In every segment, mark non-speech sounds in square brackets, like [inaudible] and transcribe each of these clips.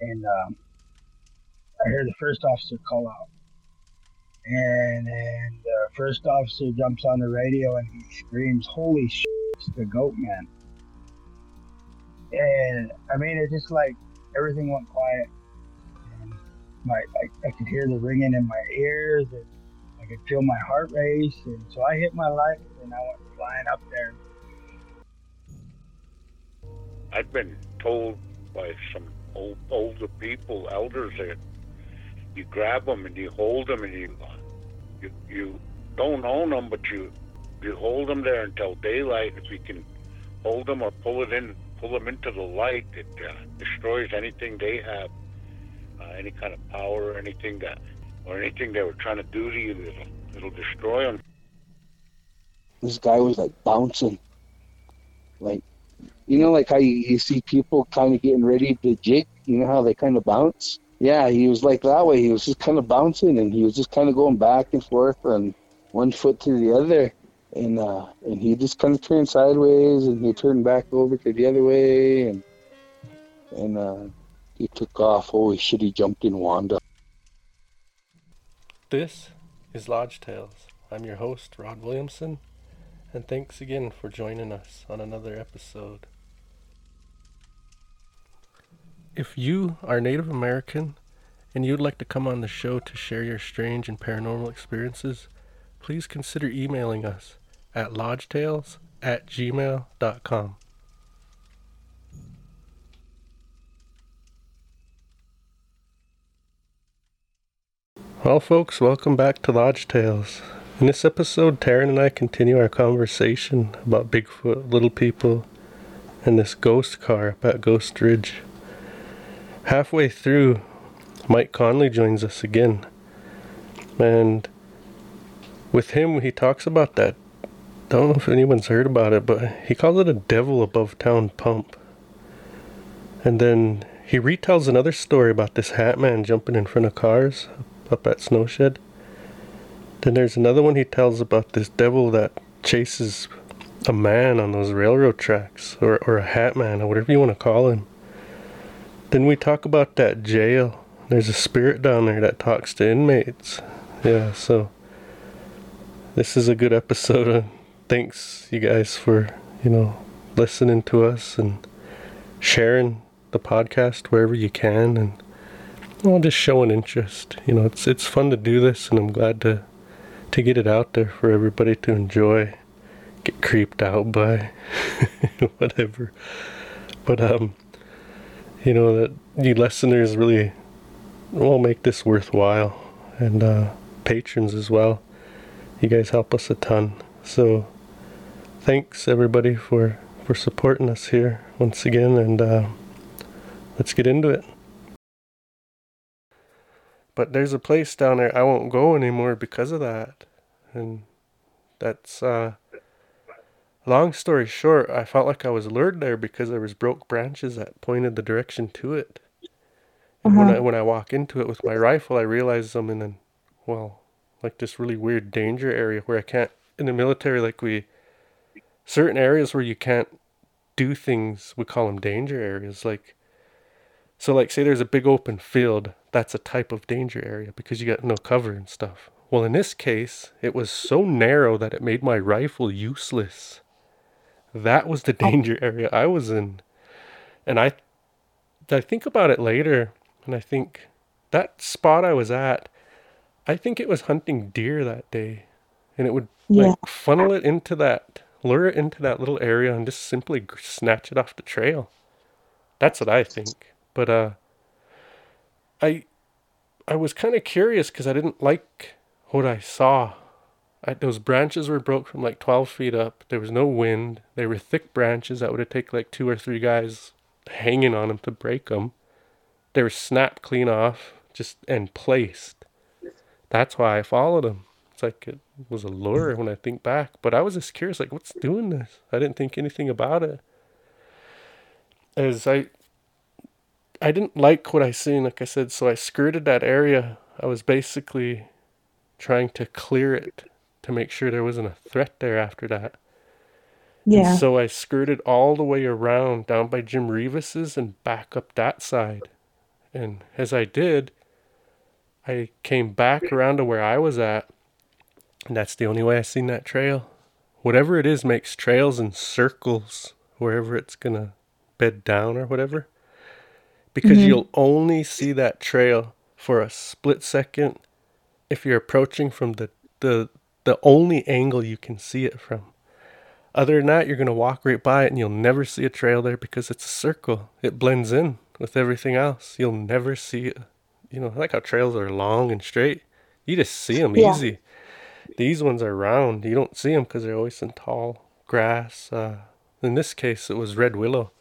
and um, I hear the first officer call out. And then the first officer jumps on the radio and he screams, Holy shit, it's the goat man. And I mean, it's just like everything went quiet. And my, I, I could hear the ringing in my ears and I could feel my heart race. And so I hit my light and I went flying up there. I've been told by some old, older people, elders, that you grab them and you hold them and you you, you don't own them, but you you hold them there until daylight. If you can hold them or pull it in, pull them into the light, it uh, destroys anything they have, uh, any kind of power or anything that or anything they were trying to do to you. It'll, it'll destroy them. This guy was like bouncing, like you know, like how you, you see people kind of getting ready to jig. You know how they kind of bounce yeah, he was like that way. He was just kind of bouncing, and he was just kind of going back and forth on one foot to the other, and uh, and he just kind of turned sideways, and he turned back over to the other way, and and uh, he took off. Holy shit! He jumped in Wanda. This is Lodge Tales. I'm your host, Rod Williamson, and thanks again for joining us on another episode. If you are Native American and you'd like to come on the show to share your strange and paranormal experiences, please consider emailing us at lodgetales at gmail.com. Well, folks, welcome back to Lodge Tales. In this episode, Terryn and I continue our conversation about Bigfoot, little people, and this ghost car up at Ghost Ridge. Halfway through, Mike Connelly joins us again. And with him, he talks about that. Don't know if anyone's heard about it, but he calls it a devil above town pump. And then he retells another story about this hat man jumping in front of cars up at Snowshed. Then there's another one he tells about this devil that chases a man on those railroad tracks, or, or a hat man, or whatever you want to call him. Then we talk about that jail. There's a spirit down there that talks to inmates. Yeah, so this is a good episode. Thanks, you guys, for, you know, listening to us and sharing the podcast wherever you can and well, just showing interest. You know, it's it's fun to do this and I'm glad to to get it out there for everybody to enjoy. Get creeped out by [laughs] whatever. But um you know that you listeners really will make this worthwhile and uh, patrons as well. You guys help us a ton. So thanks everybody for for supporting us here once again and uh, let's get into it. But there's a place down there i won't go anymore because of that. And that's uh Long story short, I felt like I was lured there because there was broke branches that pointed the direction to it. And uh-huh. when I when I walk into it with my rifle, I realize I'm in a well, like this really weird danger area where I can't in the military like we certain areas where you can't do things we call them danger areas like so like say there's a big open field that's a type of danger area because you got no cover and stuff well in this case it was so narrow that it made my rifle useless that was the oh. danger area I was in. And I I think about it later and I think that spot I was at, I think it was hunting deer that day. And it would yeah. like funnel it into that lure it into that little area and just simply snatch it off the trail. That's what I think. But uh I I was kind of curious because I didn't like what I saw I, those branches were broke from like 12 feet up. There was no wind. They were thick branches that would have taken like two or three guys hanging on them to break them. They were snapped clean off, just and placed. That's why I followed them. It's like it was a lure when I think back. But I was just curious, like, what's doing this? I didn't think anything about it. As I, I didn't like what I seen, like I said, so I skirted that area. I was basically trying to clear it to make sure there wasn't a threat there after that. Yeah. And so I skirted all the way around down by Jim Revis's and back up that side. And as I did, I came back around to where I was at, and that's the only way I seen that trail. Whatever it is makes trails in circles wherever it's gonna bed down or whatever. Because Mhm. you'll only see that trail for a split second if you're approaching from the, the the only angle you can see it from. Other than that, you're gonna walk right by it and you'll never see a trail there because it's a circle. It blends in with everything else. You'll never see it. You know, like how trails are long and straight. You just see them Yeah. easy. These ones are round. You don't see them because they're always in tall grass. Uh, in this case, it was red willow,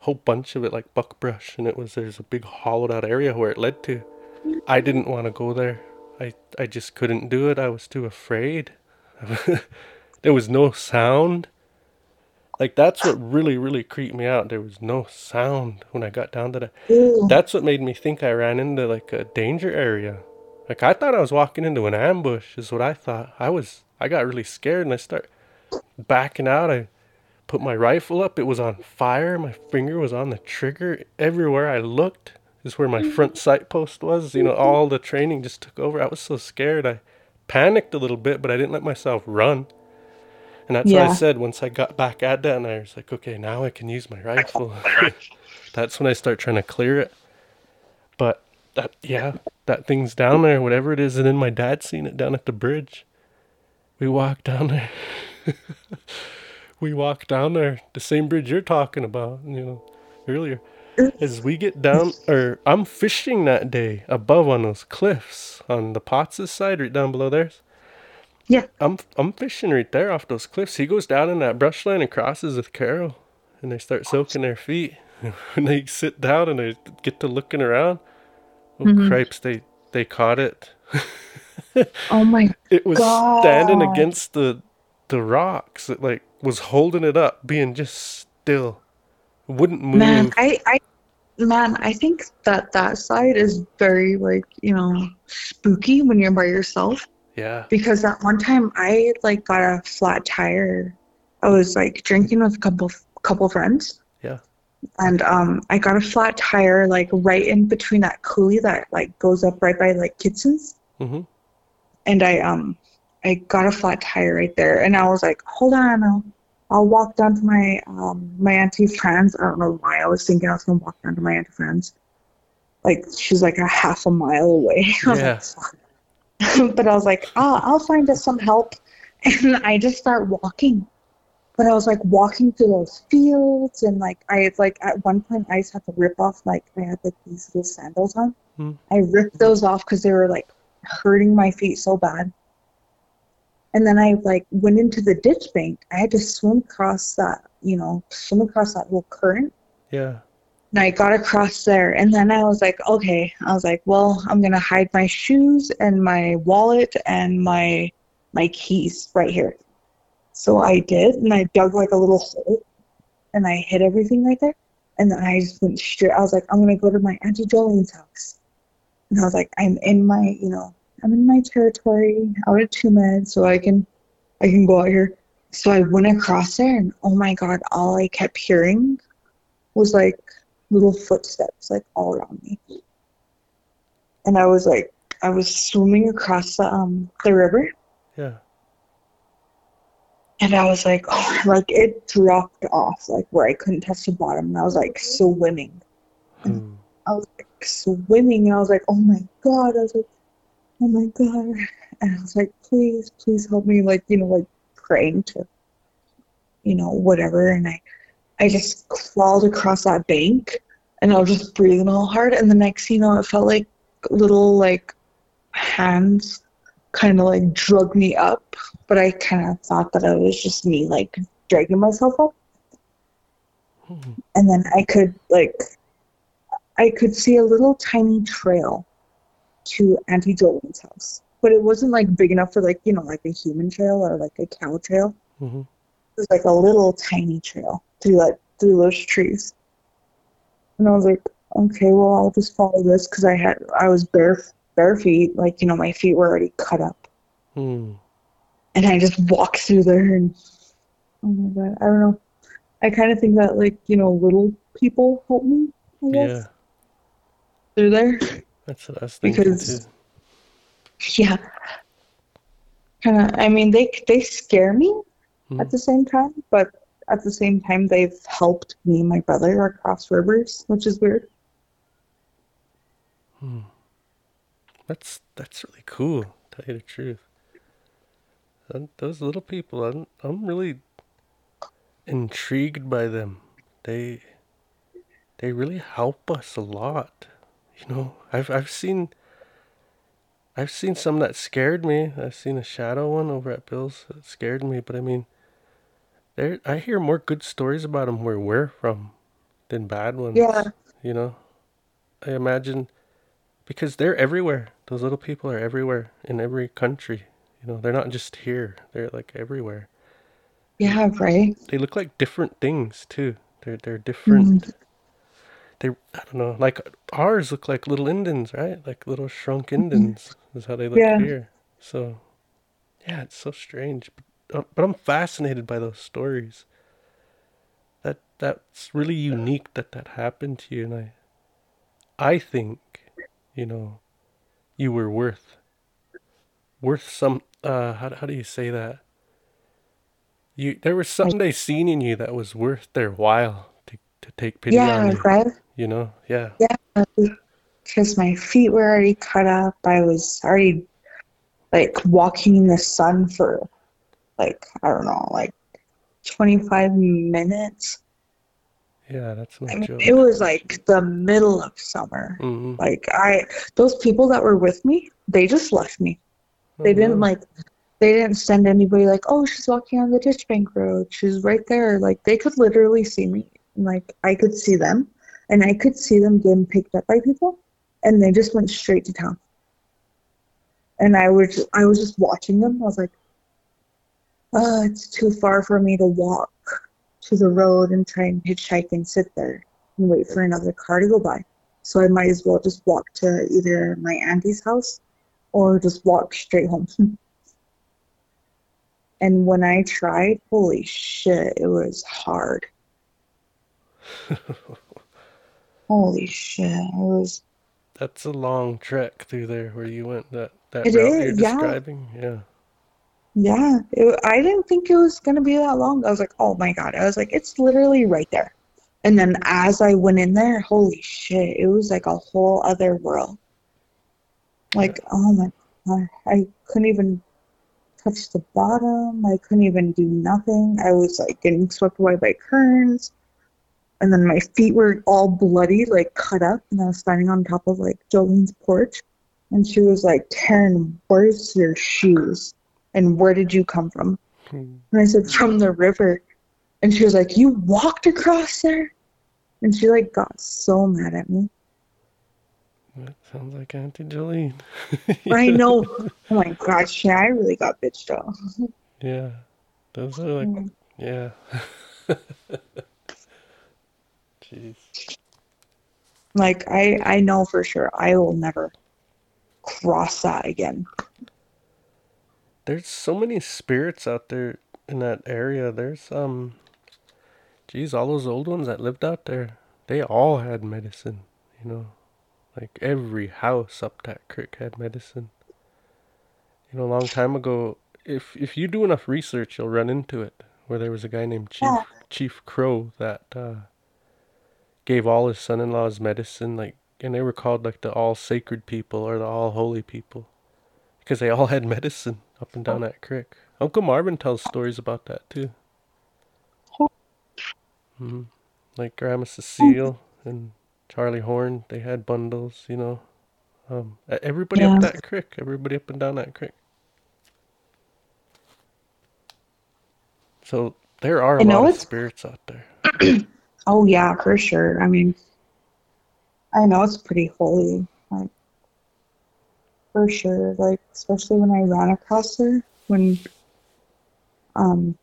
whole bunch of it like buckbrush, and it was there's a big hollowed out area where it led to. I didn't want to go there. I I just couldn't do it. I was too afraid. [laughs] there was no sound. Like that's what really really creeped me out. There was no sound when I got down to that. That's what made me think I ran into like a danger area. Like I thought I was walking into an ambush is what I thought. I was I got really scared and I start backing out. I put my rifle up. It was on fire. My finger was on the trigger. Everywhere I looked is where my front sight post was. You know, all the training just took over. I was so scared. I panicked a little bit, but I didn't let myself run. And that's what I said once I got back at that and I was like, okay, now I can use my [laughs] rifle. [laughs] that's when I start trying to clear it. But that yeah, that thing's down there, whatever it is, and then my dad seen it down at the bridge. We walked down there. [laughs] we walked down there, the same bridge you're talking about, you know, earlier. As we get down, or I'm fishing that day above on those cliffs on the Potts' side, right down below theirs. Yeah. I'm I'm fishing right there off those cliffs. He goes down in that brush line and crosses with Carol, and they start soaking their feet. [laughs] and they sit down and they get to looking around. Oh Mhm. cripes! They they caught it. [laughs] Oh my It was standing against the the rocks. It like was holding it up, being just still. Wouldn't move. man, I, I man, I think that that side is very like, you know, spooky when you're by yourself. yeah. Because that one time I like got a flat tire. I was like drinking with a couple couple friends. Yeah. And um I got a flat tire like right in between that coulee that like goes up right by like Kitson's. Mm-hmm. And I um I got a flat tire right there and I was like, hold on, I'll I'll walk down to my um my auntie friends. I don't know why I was thinking I was gonna walk down to my auntie friends. Like she's like a half a mile away. [laughs] I Yeah. like, [laughs] but I was like, ah, I'll find us some help. [laughs] And I just start walking. But I was like walking through those fields and like I like at one point I just had to rip off like I had like these little sandals on. Hmm. I ripped those off because they were like hurting my feet so bad. And then I like went into the ditch bank. I had to swim across that, you know, swim across that little current. Yeah. And I got across there, and then I was like, okay. I was like, well, I'm gonna hide my shoes and my wallet and my my keys right here. So I did, and I dug like a little hole, and I hid everything right there. And then I just went straight. I was like, I'm gonna go to my auntie Jolene's house, and I was like, I'm in my, you know, I'm in my territory, out of two med, so I can, I can go out here. So I went across there, and oh my god, all I kept hearing was like little footsteps like all around me. And I was like I was swimming across the um the river Yeah. and I was like oh [laughs] like it dropped off like where I couldn't touch the bottom and I was like swimming. Hmm. I was like swimming and I was like, Oh my god, I was like, Oh my god. And I was like, Please, please help me like, you know, like praying to you know, whatever. And I I just crawled across that bank and I was just breathing all hard. And the next you know it felt like little like hands kind of like drug me up. But I kind of thought that it was just me like dragging myself up. Hmm. and then I could like I could see a little tiny trail to Auntie Jolene's house but it wasn't like big enough for like you know like a human trail or like a cow trail Mhm. it was like a little tiny trail through like through those trees. And I was like, okay, well I'll just follow this because I had I was bare bare feet, like you know my feet were already cut up, Hmm. and I just walked through there and oh my god, I don't know. I kind of think that like you know little people help me. I guess. Yeah. through there. That's what I was thinking Because- too. Yeah. Kind of. I mean, they they scare me Hmm. at the same time, but at the same time, they've helped me and my brother across rivers, which is weird. That's that's really cool. Tell you the truth. And those little people, I'm I'm really intrigued by them. They they really help us a lot. You know, I've I've seen I've seen some that scared me. I've seen a shadow one over at Bill's that scared me, but I mean, there I hear more good stories about them where we're from than bad ones. Yeah. You know, I imagine because they're everywhere. Those little people are everywhere in every country. You know, they're not just here. They're like everywhere. Yeah, right. They look like different things too. They're they're different. Mm-hmm. They I don't know. Like ours look like little Indians, right? Like little shrunk Indians is how they look Yeah. here. So yeah, it's so strange. But, uh, but I'm fascinated by those stories. That that's really unique that that happened to you, and I I think you know you were worth worth some uh how, how do you say that you there was something they seen in you that was worth their while to, to take pity Yeah, on you right. You know yeah Yeah. Because my feet were already cut up. I was already like walking in the sun for like I don't know, like 25 minutes. yeah that's no I mean, joke it was like the middle of summer. hmm Like I, those people that were with me, they just left me. They didn't like, they didn't send anybody like, oh, she's walking on the ditch bank road. She's right there. Like they could literally see me. Like I could see them, and I could see them getting picked up by people, and they just went straight to town. And I was, I was just watching them. I was like, oh, it's too far for me to walk to the road and try and hitchhike and sit there and wait for another car to go by. So I might as well just walk to either my auntie's house or just walk straight home. [laughs] and when I tried, holy shit, it was hard. [laughs] holy shit, it was. that's a long trek through there where you went that that It route is, you're yeah. describing yeah Yeah, it, I didn't think it was gonna be that long. I was like, oh my god. I was like, it's literally right there. And then as I went in there, holy shit, it was like a whole other world. Like, oh my god, I couldn't even touch the bottom. I couldn't even do nothing. I was like getting swept away by currents. And then my feet were all bloody, like cut up. And I was standing on top of like Jolene's porch. And she was like, Terryn, where's your shoes? And where did you come from? Hmm. And I said, from the river. And she was like, you walked across there? And she like got so mad at me. that sounds like auntie jolene [laughs] I know. Oh my gosh, yeah, I really got bitched off. yeah those are like Mm. yeah [laughs] jeez Like I, I know for sure I will never cross that again. There's so many spirits out there in that area. There's um geez, all those old ones that lived out there, they all had medicine, you know. Like every house up that creek had medicine. You know, a long time ago, if if you do enough research, you'll run into it. Where there was a guy named Chief Yeah. Chief Crow that uh, gave all his son-in-laws medicine, like, and they were called like the all sacred people or the all holy people because they all had medicine up and down that creek. Uncle Marvin tells stories about that too. hmm Like Grandma Cecile and Charlie Horn, they had bundles, you know. Um, everybody up that creek, everybody up and down that creek. So there are a lot of spirits out there. [clears throat] Oh yeah, for sure. I mean, I know it's pretty holy, like for sure. Like especially when I ran across her when um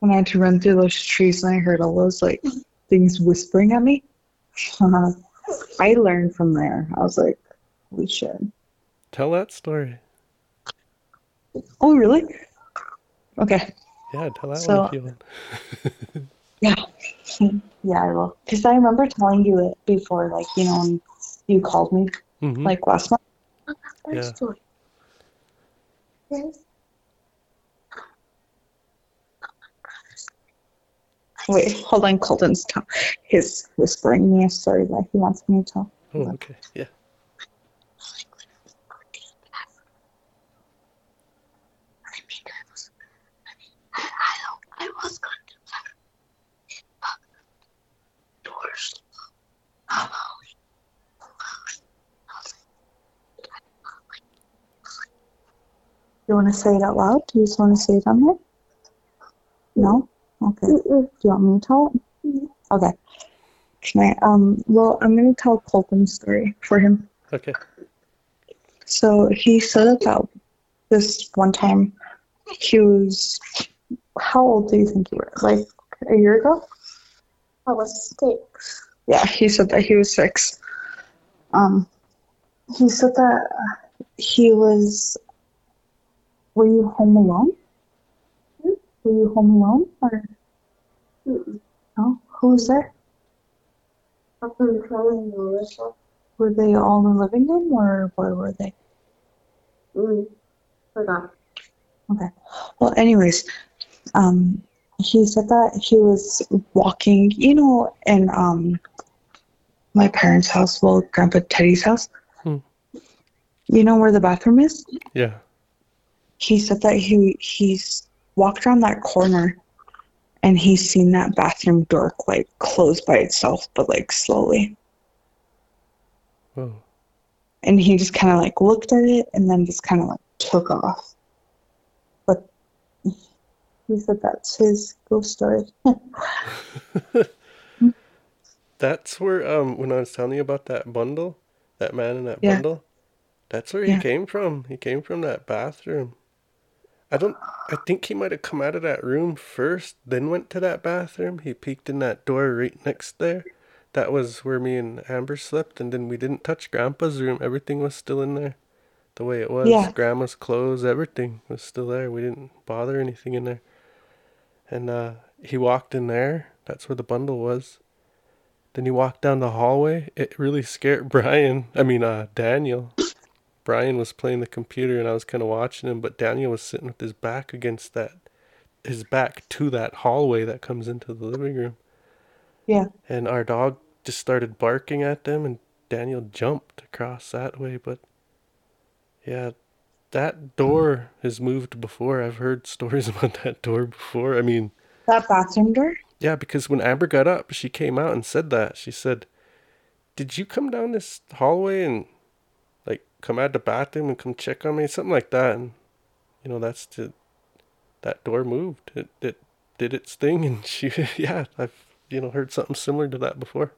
when I had to run through those trees and I heard all those like things whispering at me. [laughs] I learned from there. I was like, we should Tell that story. Oh really? Okay. Yeah, tell that So- one if you want. [laughs] Yeah, [laughs] yeah, I will. Because I remember telling you it before, like you know, when you called me hmm like last month. Yeah. Wait, hold on. Colton's t- his whispering me a story that he wants me to tell. Oh, okay. Yeah. You want to say it out loud? Do you just want to say it on here? No? Okay. Do you want me to tell it? Okay. Can I, um, well, I'm going to tell Colton's story for him. Okay. So he said about this one time he was, how old do you think he was? Like a year ago? I was six. Yeah, he said that he was six. Um, he said that he was. Were you home alone? Were you home alone, or Mm-mm. no? Who was there? I've been telling Melissa. Were they all in the living room, or where were they? Mm. Forgot. Okay. Well, anyways, um, he said that he was walking, you know, in um, my parents' house, well, Grandpa Teddy's house. Hmm. You know where the bathroom is? Yeah. He said that he he's walked around that corner, and he's seen that bathroom door like close by itself, but like slowly. Whoa. And he just kind of like looked at it, and then just kind of like took off. But he said that's his ghost story. [laughs] That's where um when I was telling you about that bundle, that man in that Yeah. bundle, that's where he Yeah. came from. He came from that bathroom. I don't I think he might have come out of that room first, then went to that bathroom. He peeked in that door right next there. That was where me and Amber slept and then we didn't touch grandpa's room. Everything was still in there. The way it was. Yeah. Grandma's clothes, everything was still there. We didn't bother anything in there. And uh he walked in there. That's where the bundle was. Then he walked down the hallway. It really scared [laughs] Brian. I mean, uh, Daniel. Brian was playing the computer and I was kind of watching him, but Daniel was sitting with his back against that, his back to that hallway that comes into the living room. Yeah. And our dog just started barking at them and Daniel jumped across that way. But yeah, that door has moved before. I've heard stories [laughs] about that door before. I mean, That bathroom door? yeah, because when Amber got up, she came out and said that. She said, Did you come down this hallway and come out the bathroom and come check on me? Something like that. And you know, that's the that door moved. It it did its thing and [laughs] she yeah, I've you know heard something similar to that before.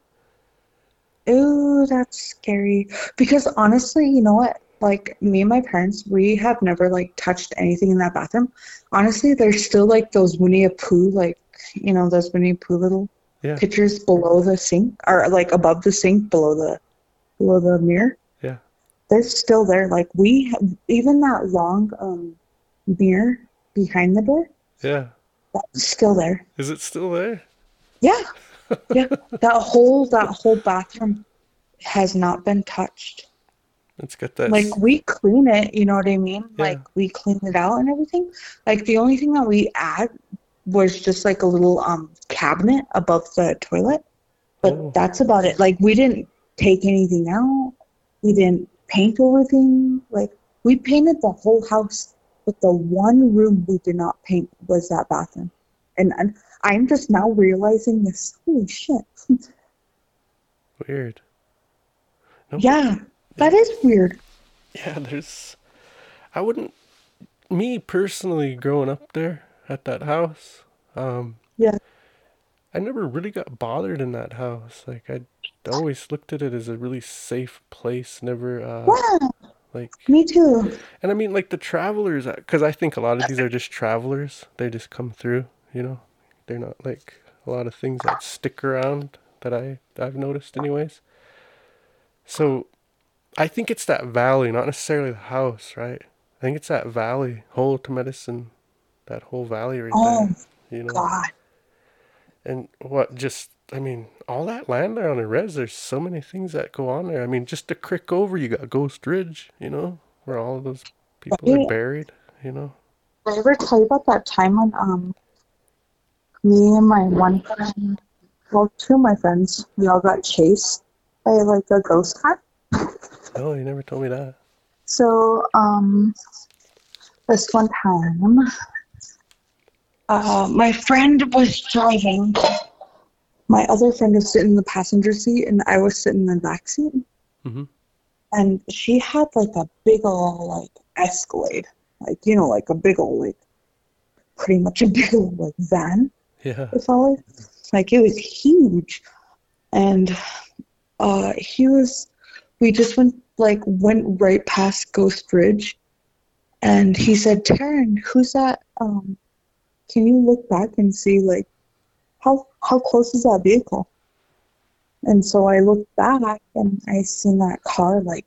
Ooh, that's scary. Because honestly, you know what? Like me and my parents, we have never like touched anything in that bathroom. Honestly, there's still like those Winnie the Pooh, like you know, those Winnie the Pooh little Yeah. pictures below the sink, or like above the sink, below the below the mirror. They're still there. Like we, have, even that long um mirror behind the door, Yeah. that's still there. Is it still there? Yeah, [laughs] yeah. That whole that whole bathroom has not been touched. It's got that Like we clean it, you know what I mean? Yeah. Like we clean it out and everything. Like the only thing that we add was just like a little um cabinet above the toilet. But Oh. that's about it. Like we didn't take anything out. We didn't paint everything. Like we painted the whole house, but the one room we did not paint was that bathroom. And, and I'm just now realizing this. Holy shit. [laughs] weird. No, Yeah, that is weird. Yeah, there's. I wouldn't. Me personally, growing up there at that house, um, Yeah. I never really got bothered in that house. Like I always looked at it as a really safe place. Never, uh, Yeah, like, me too. and I mean, like the travelers, because I think a lot of these are just travelers. They just come through, you know. They're not like a lot of things that stick around that I I've noticed, anyways. So, I think it's that valley, not necessarily the house, right? I think it's that valley, whole Two Medicine, that whole valley right Oh, there. You know, God. And what just I mean, all that land there on the res, there's so many things that go on there. I mean, just a crick over, you got Ghost Ridge, you know, where all of those people are buried, you know. Did I ever tell you about that time when um me and my one friend, well, two of my friends, we all got chased by like a ghost car? No, you never told me that. So um, this one time, uh, my friend was driving. My other friend was sitting in the passenger seat, and I was sitting in the back seat. Mhm. And she had like a big ol' like Escalade, like you know, like a big ol' like pretty much a [laughs] big ol' like van. Yeah. If I was like it was huge, and uh, he was. We just went like went right past Ghost Ridge, and he said, "Terryn, who's that? Um, can you look back and see like how how close is that vehicle?" And so I looked back and I seen that car like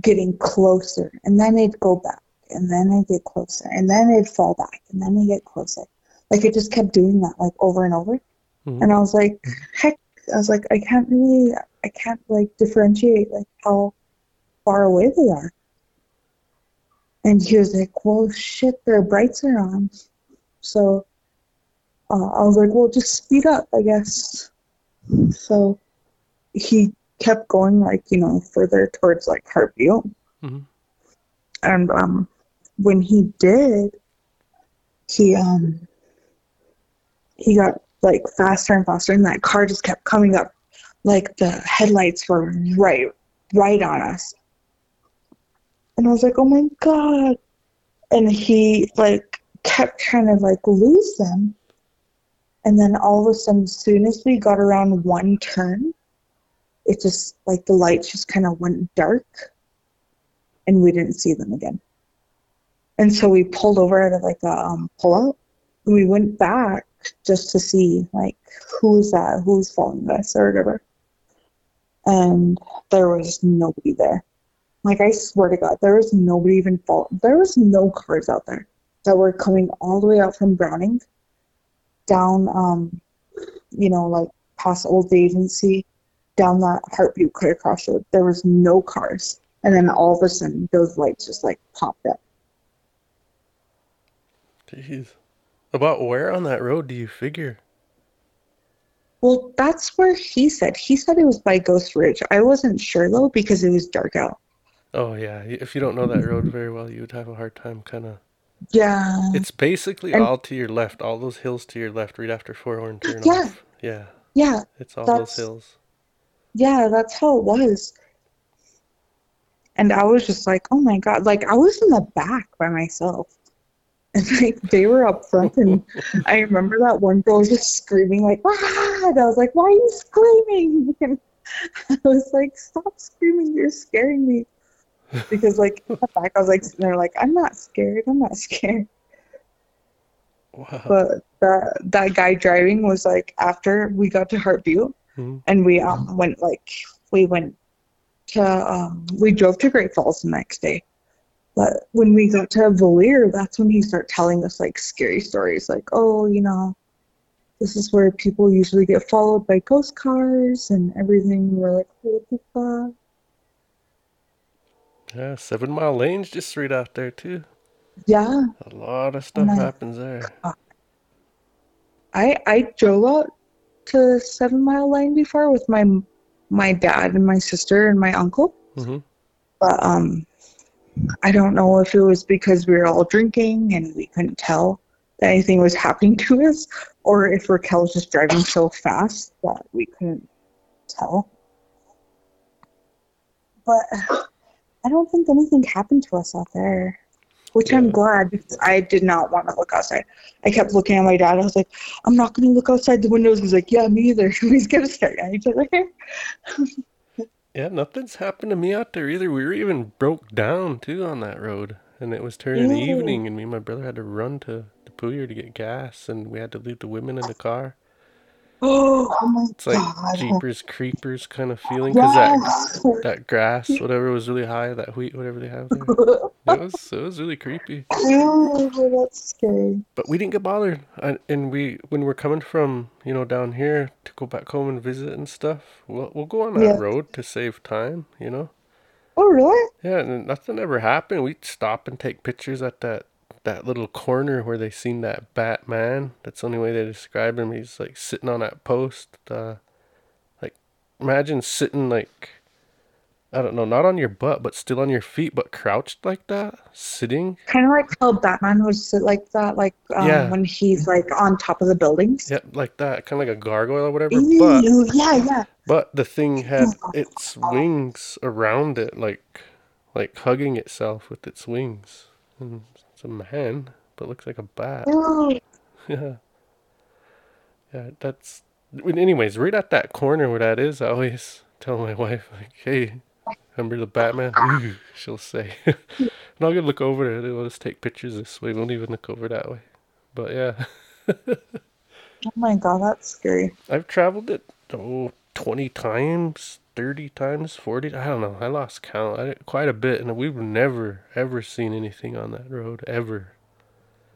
getting closer, and then it'd go back, and then it'd get closer, and then it'd fall back, and then it'd get closer. Like it just kept doing that like over and over. Mhm. And I was like, heck, I was like, I can't really, I can't like differentiate like how far away they are. And he was like, well, shit, their brights are on. So uh, I was like, well, just speed up, I guess. So he kept going like, you know, further towards like Heart Butte. Mhm. And um, when he did, he um, he got like faster and faster, and that car just kept coming up. Like the headlights were right, right on us. And I was like, oh my god. And he like kept trying to like lose them. And then all of a sudden, as soon as we got around one turn, it just like the lights just kind of went dark and we didn't see them again. And so we pulled over at like a um, pull out and we went back just to see like who's that, who's following us or whatever. And there was nobody there. Like I swear to God, there was nobody even following. There was no cars out there that were coming all the way out from Browning down, um, you know, like past Old Agency, down that Heart Butte clear cross road. There was no cars, and then all of a sudden, those lights just like popped up. Jeez. About where on that road do you figure? Well, that's where he said. He said it was by Ghost Ridge. I wasn't sure though because it was dark out. Oh yeah, if you don't know that road very well, you would have a hard time kind of. Yeah. It's basically And- all to your left, all those hills to your left, right after Four Horn turn Yeah. off. Yeah, Yeah. it's all those hills. Yeah, that's how it was. And I was just like, oh my God. Like, I was in the back by myself. [laughs] And like, they were up front. And I remember that one girl was just screaming, like, ah! And I was like, why are you screaming? [laughs] And I was like, stop screaming. You're scaring me. Because, like, back, I was like, sitting there, like, I'm not scared. I'm not scared. Wow. But that, that guy driving was like, after we got to Heart Butte, Mhm. and we um, went like we went to um, we drove to Great Falls the next day. But when we got to Valier, that's when he started telling us like scary stories, like oh, you know, this is where people usually get followed by ghost cars and everything. We're like, what the fuck? Yeah, Seven Mile Lane's just right out there too. Yeah, A lot of stuff happens there. I I drove out to Seven Mile Lane before with my my dad and my sister and my uncle. hmm but um I don't know if it was because we were all drinking and we couldn't tell that anything was happening to [laughs] us, or if Raquel was just driving so fast that we couldn't tell. But I don't think anything happened to us out there, which I'm glad because I did not want to look outside. I kept looking at my dad. I was like, I'm not going to look outside the windows. He's like, Yeah, me either. He's going to stare at each other. Yeah, nothing's happened to me out there either. We were even broke down too on that road, and it was turning Ew. evening, and me and my brother had to run to Dupuyer to get gas, and we had to leave the women in the car. Oh, oh my It's like god. Jeepers Creepers kind of feeling because that that grass, whatever, was really high. That wheat, whatever they have there. It [laughs] was it was really creepy. oh, that's scary. But we didn't get bothered, and, and we when we're coming from you know down here to go back home and visit and stuff, we'll we'll go on that Yeah. road to save time, you know. Oh, really? Yeah, and nothing ever happened. We'd stop and take pictures at that that little corner where they seen that Batman. That's the only way they describe him. He's like sitting on that post. Uh, like imagine sitting like I don't know, not on your butt, but still on your feet, but crouched like that, sitting. Kind of like how Batman would sit like that, like um, Yeah. when he's like on top of the buildings. Yep, like that, kind of like a gargoyle or whatever. But yeah, yeah. but the thing had its wings around it, like like hugging itself with its wings. And it's a man, but looks like a bat. [laughs] Yeah. Yeah, that's. Anyways, right at that corner where that is, I always tell my wife, like, hey, remember the Batman? Ooh, [laughs] she'll say. [laughs] and I'll go look over there. We'll just take pictures this way. We won't even look over that way. But yeah, Oh my god, that's scary. I've traveled it, oh, 20 times, 30 times, 40. I don't know. I lost count. I, quite a bit. And we've never, ever seen anything on that road, ever.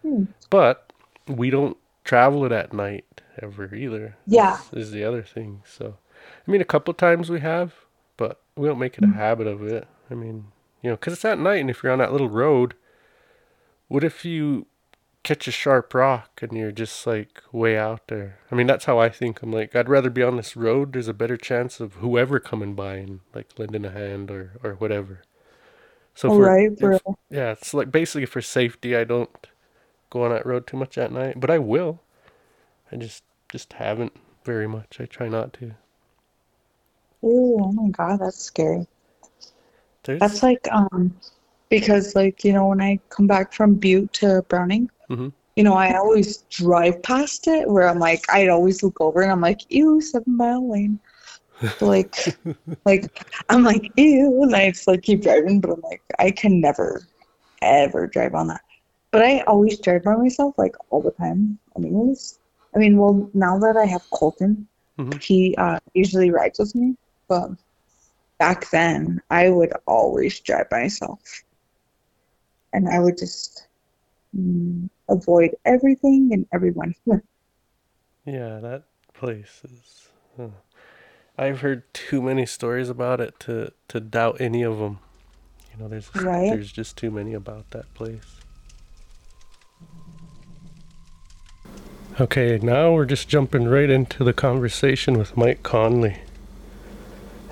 Hmm. But we don't travel it at night ever either. Yeah. is the other thing. So, I mean, a couple times we have, but we don't make it a habit of it. I mean, you know, because it's at night, and if you're on that little road, what if you catch a sharp rock and you're just like way out there? I mean, that's how I think. I'm like, I'd rather be on this road. There's a better chance of whoever coming by and like lending a hand or or whatever. So for right, if- yeah, it's like basically for safety. I don't go on that road too much at night, but I will. I just just haven't very much. I try not to. Ew, oh my god, that's scary. There's That's like um because like you know when I come back from Butte to Browning, Mhm. you know I always drive past it where I'm like I'd always look over and I'm like ew seven mile lane, [laughs] like like I'm like ew and I just like keep driving but I'm like I can never ever drive on that, but I always drive by myself like all the time anyways. I mean well now that I have Colton, Mhm. he uh, usually rides with me, but back then I would always drive by myself. And I would just mm, avoid everything and everyone. [laughs] yeah, that place is. huh. I've heard too many stories about it to to doubt any of them. You know, there's Right. there's just too many about that place. Okay, now we're just jumping right into the conversation with Mike Connelly.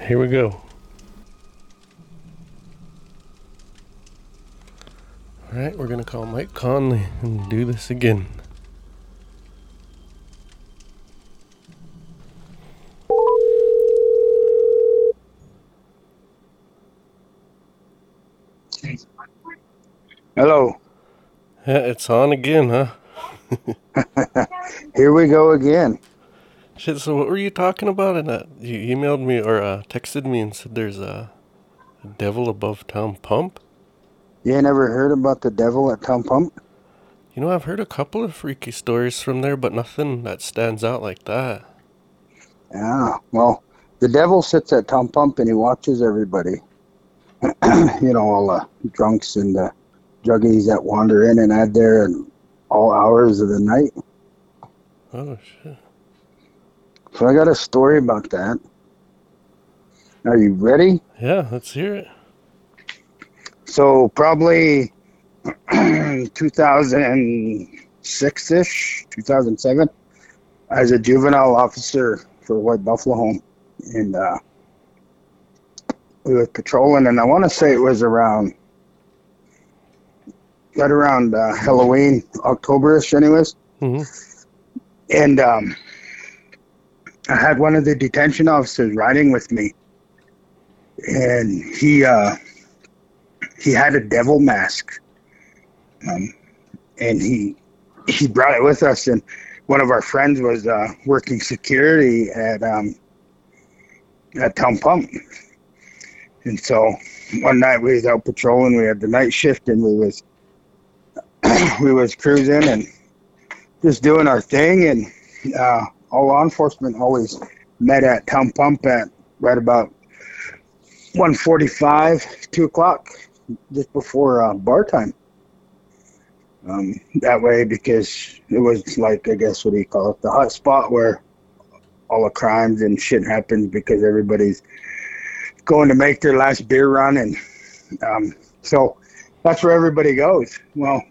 Here we go. All right, we're gonna call Mike Connelly and do this again. Hello. Yeah, it's on again, huh? [laughs] Here we go again. Shit, so what were you talking about in that? You emailed me or uh, texted me and said there's a, a devil above town pump? You ain't ever heard about the devil at Town Pump? You know, I've heard a couple of freaky stories from there, but nothing that stands out like that. Yeah. Well, the devil sits at Town Pump and he watches everybody. [clears throat] you know, all the drunks and the juggies that wander in and out there and all hours of the night. Oh, shit. So I got a story about that. Are you ready? Yeah, let's hear it. So probably [clears throat] 2006 ish, 2007, as a juvenile officer for White Buffalo Home, and uh, we were patrolling, and I want to say it was around right around uh, Halloween, Octoberish, anyways. hmm And um, I had one of the detention officers riding with me, and he uh, he had a devil mask, um, and he he brought it with us. And one of our friends was uh, working security at um, at Town Pump, and so one night we was out patrolling. We had the night shift, and we was [clears throat] we was cruising and just doing our thing. And uh, all law enforcement always met at town pump at right about 1.45, 2 o'clock, just before uh, bar time. Um, that way, because it was like, I guess, what do you call it? The hot spot where all the crimes and shit happens because everybody's going to make their last beer run. And um, so that's where everybody goes. Well,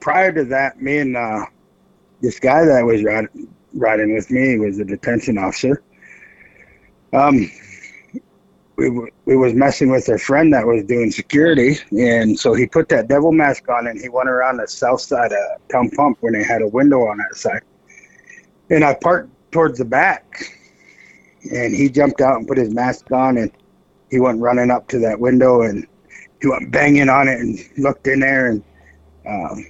prior to that, me and uh, this guy that was riding, riding with me was a detention officer. Um, we, we was messing with a friend that was doing security, and so he put that devil mask on and he went around the south side of town pump when they had a window on that side. And I parked towards the back, and he jumped out and put his mask on, and he went running up to that window and he went banging on it and looked in there, and um,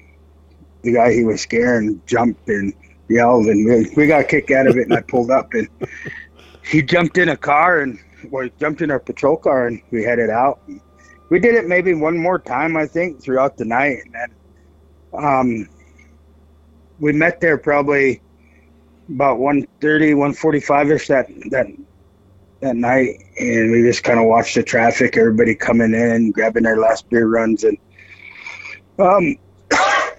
the guy he was scaring jumped and yelled, and we, we got a kick out of it, and I pulled up and he jumped in a car and well, jumped in our patrol car and we headed out. We did it maybe one more time, I think, throughout the night, and then um, we met there probably about 1.30, 1.45 ish that that that night, and we just kind of watched the traffic, everybody coming in, grabbing their last beer runs, and um, [coughs] oh,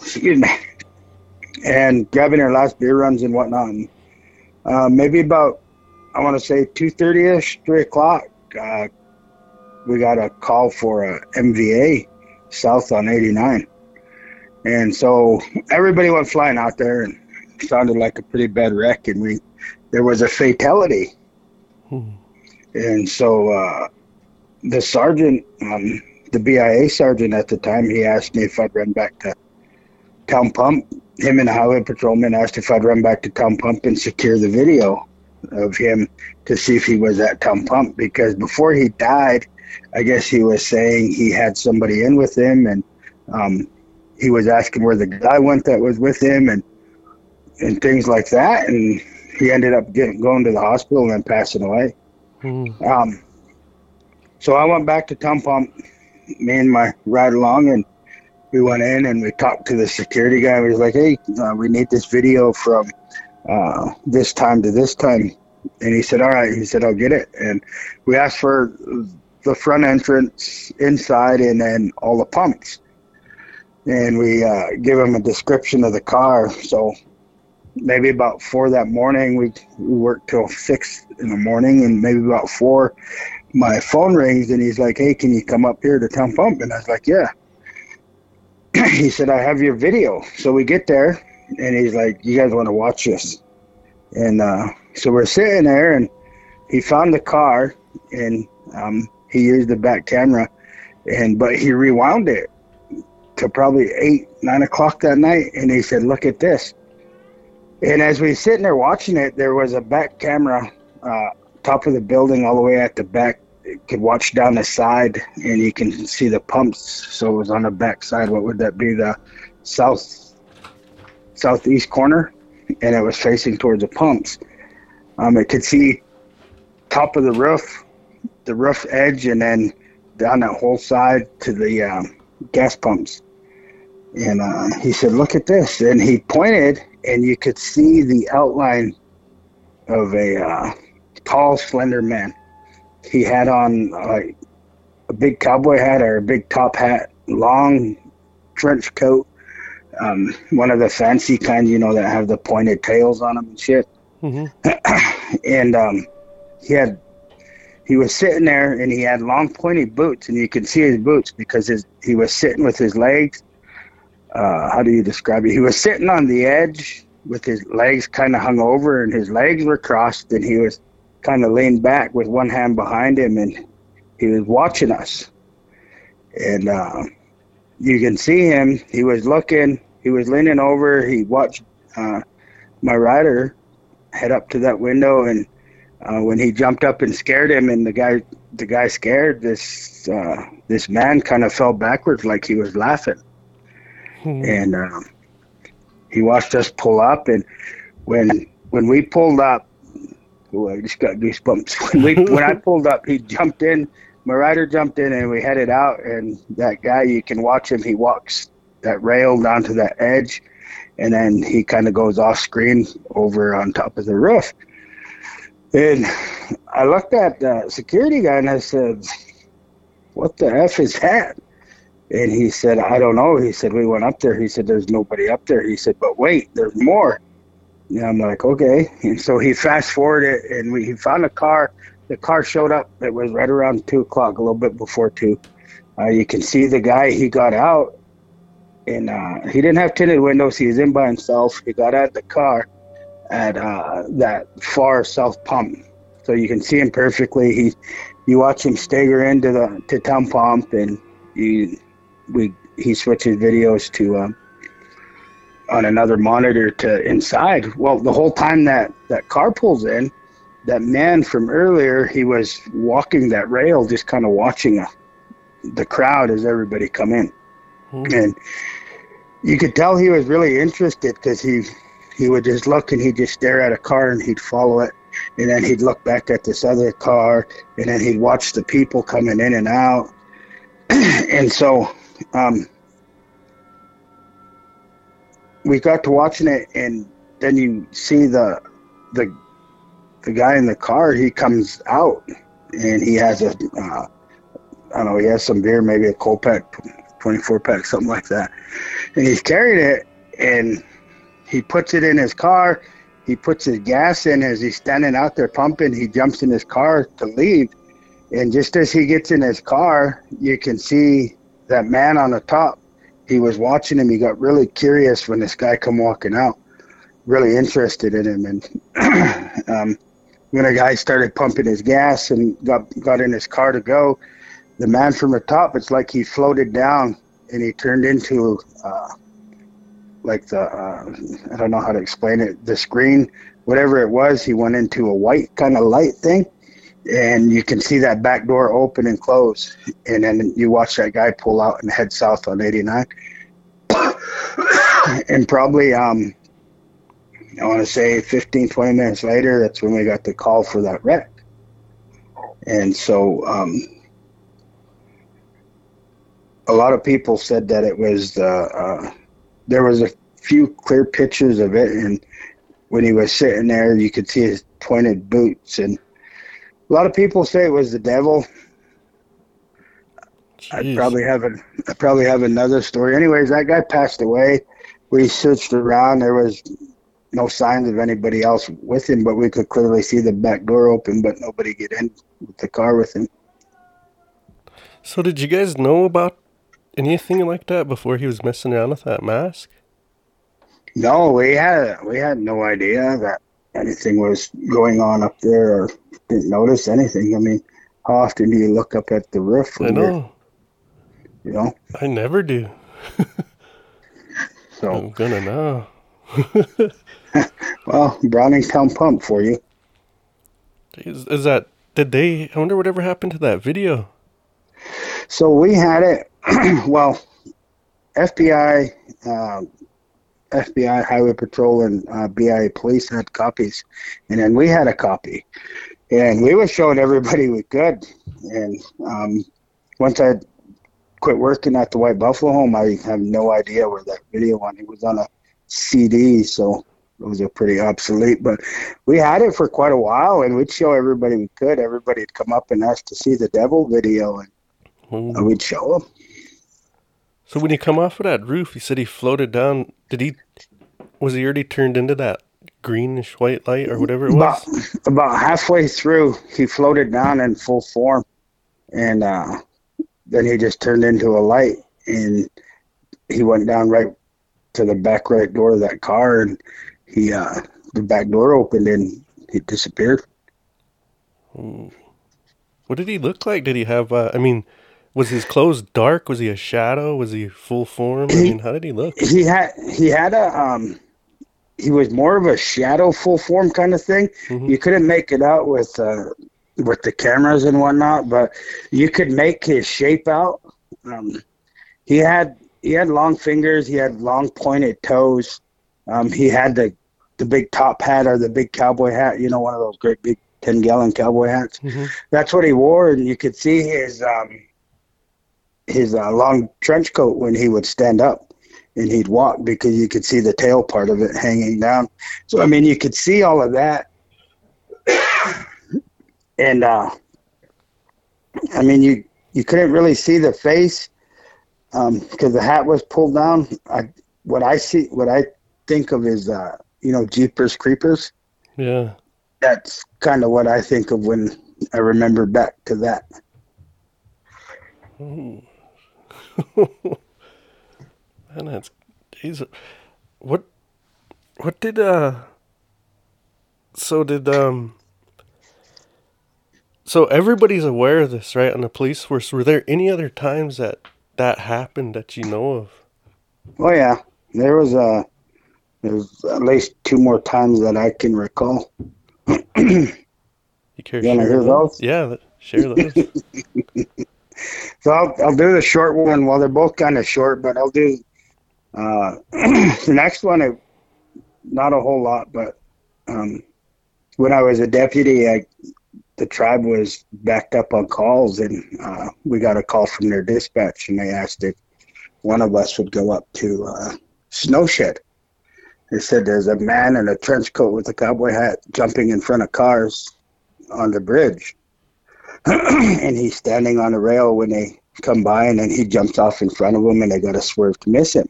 excuse me, and grabbing their last beer runs and whatnot. And, uh, maybe about I want to say two thirty ish, three o'clock. Uh, we got a call for a MVA south on eighty nine, and so everybody went flying out there, and sounded like a pretty bad wreck, and we there was a fatality, Hmm. and so uh, the sergeant, um, the BIA sergeant at the time, he asked me if I'd run back to town pump. Him and the highway patrolman asked if I'd run back to town pump and secure the video of him to see if he was at town pump because before he died, I guess he was saying he had somebody in with him and um, he was asking where the guy went that was with him and and things like that and he ended up getting going to the hospital and then passing away. Hmm. Um, so I went back to town pump, me and my ride along, and we went in and we talked to the security guy. We was like, "Hey, uh, we need this video from uh, this time to this time," and he said, "All right." He said, "I'll get it." And we asked for the front entrance, inside, and then all the pumps. And we uh, give him a description of the car. So maybe about four that morning, we we worked till six in the morning, and maybe about four my phone rings and he's like, "Hey, can you come up here to town pump?" And I was like, "Yeah." [clears throat] he said, "I have your video." So we get there, and he's like, "You guys want to watch this?" And uh, so we're sitting there, and he found the car, and um, he used the back camera, and but he rewound it to probably eight, nine o'clock that night, and he said, "Look at this." And as we sitting there watching it, there was a back camera, uh, top of the building, all the way at the back. You could watch down the side, and you can see the pumps. So it was on the back side. What would that be? The south, southeast corner, and it was facing towards the pumps. Um, it could see top of the roof, the roof edge, and then down that whole side to the um, gas pumps. And uh, he said, "Look at this!" And he pointed, and you could see the outline of a uh, tall, slender man. He had on like a big cowboy hat or a big top hat, long trench coat, um, one of the fancy kind, you know, that have the pointed tails on them and shit. hmm [clears throat] and um, he had he was sitting there and he had long pointy boots and you could see his boots because his he was sitting with his legs uh, how do you describe it? He was sitting on the edge with his legs kind of hung over and his legs were crossed and he was kind of leaned back with one hand behind him and he was watching us. And uh, you can see him. He was looking he was leaning over he watched uh, my rider head up to that window and uh, when he jumped up and scared him and the guy the guy scared this uh, this man kind of fell backwards like he was laughing. Hmm. and um, he watched us pull up and when when we pulled up oh, I just got goosebumps. [laughs] When we when I [laughs] pulled up he jumped in my rider jumped in and we headed out and that guy you can watch him he walks that rail down to that edge and then he kind of goes off screen over on top of the roof. And I looked at the security guy and I said, "What the f is that?" And he said, "I don't know." He said, "We went up there." He said, "There's nobody up there." He said, "But wait, there's more." And I'm like, "Okay." And so he fast forwarded and we he found a car. The car showed up. It was right around two o'clock, a little bit before two. Uh, you can see the guy. He got out, and uh, he didn't have tinted windows. He was in by himself. He got out of the car at uh, that far south pump, so you can see him perfectly. He, you watch him stagger into the to town pump, and you, we he switches videos to um, on another monitor to inside. Well, the whole time that that car pulls in, that man from earlier, he was walking that rail, just kind of watching uh, the crowd as everybody come in, and you could tell he was really interested because he he would just look and he'd just stare at a car and he'd follow it. And then he'd look back at this other car and then he'd watch the people coming in and out. [clears throat] And so um, we got to watching it and then you see the the the guy in the car he comes out and he has a uh, I don't know he has some beer maybe a cold pack 24 pack something like that and he's carrying it and he puts it in his car. He puts his gas in as he's standing out there pumping. He jumps in his car to leave. And just as he gets in his car, you can see that man on the top. He was watching him. He got really curious when this guy come walking out, really interested in him. And [clears throat] um, when a guy started pumping his gas and got got in his car to go, the man from the top, it's like he floated down and he turned into uh, like the uh, I don't know how to explain it. The screen, whatever it was, he went into a white kind of light thing, and you can see that back door open and close, and then you watch that guy pull out and head south on 89, [coughs] and probably um, I want to say 15, 20 minutes later, that's when we got the call for that wreck, and so. Um, a lot of people said that it was the uh, there was a few clear pictures of it, and when he was sitting there, you could see his pointed boots. And a lot of people say it was the devil. I probably have a, I probably have another story. Anyways, that guy passed away. We searched around. There was no signs of anybody else with him, but we could clearly see the back door open, but nobody get in with the car with him. So did you guys know about anything like that before he was messing around with that mask? No, we had we had no idea that anything was going on up there, or didn't notice anything. I mean, how often do you look up at the roof? I know. You know, I never do. [laughs] so I'm gonna know. [laughs] [laughs] well, Browning Town Pump for you. Is, is that did they? I wonder whatever happened to that video. So we had it. [clears throat] well, FBI, um, FBI Highway Patrol, and uh, BIA Police had copies, and then we had a copy, and we were showing everybody we could. And um, once I quit working at the White Buffalo home, I have no idea where that video went. It was on a CD, so those are pretty obsolete. But we had it for quite a while, and we'd show everybody we could. Everybody would come up and ask to see the devil video, and uh, we'd show them. So when he come off of that roof, he said he floated down. Did he? Was he already turned into that greenish white light or whatever it About, was? about halfway through, he floated down in full form, and uh, then he just turned into a light, and he went down right to the back right door of that car, and he uh, the back door opened and he disappeared. What did he look like? Did he have? Uh, I mean, was his clothes dark? Was he a shadow? Was he full form? I mean, how did he look? He had he had a um, he was more of a shadow full form kind of thing. Mhm. You couldn't make it out with uh, with the cameras and whatnot, but you could make his shape out. Um, he had he had long fingers. He had long pointed toes. Um, he had the the big top hat or the big cowboy hat. You know, one of those great big ten gallon cowboy hats. Mhm. That's what he wore, and you could see his um, his uh, long trench coat when he would stand up. and he'd walk because you could see the tail part of it hanging down. So I mean, you could see all of that, [coughs] and uh, I mean, you you couldn't really see the face because um, the hat was pulled down. I what I see, what I think of is uh, you know Jeepers Creepers. Yeah, that's kind of what I think of when I remember back to that. [laughs] and that's he's what what did uh so did um so everybody's aware of this right on the police force were there any other times that that happened that you know of oh yeah there was uh there's at least two more times that i can recall. You care you want to hear those? Yeah share those. [laughs] So I'll, I'll do the short one. Well they're both kind of short but i'll do uh, [clears throat] the next one, it, not a whole lot, but um, when I was a deputy, I, the tribe was backed up on calls, and uh, we got a call from their dispatch, and they asked if one of us would go up to uh, Snowshed. They said there's a man in a trench coat with a cowboy hat jumping in front of cars on the bridge. [clears throat] and he's standing on a rail when they come by, and then he jumps off in front of them, and they got to swerve to miss him.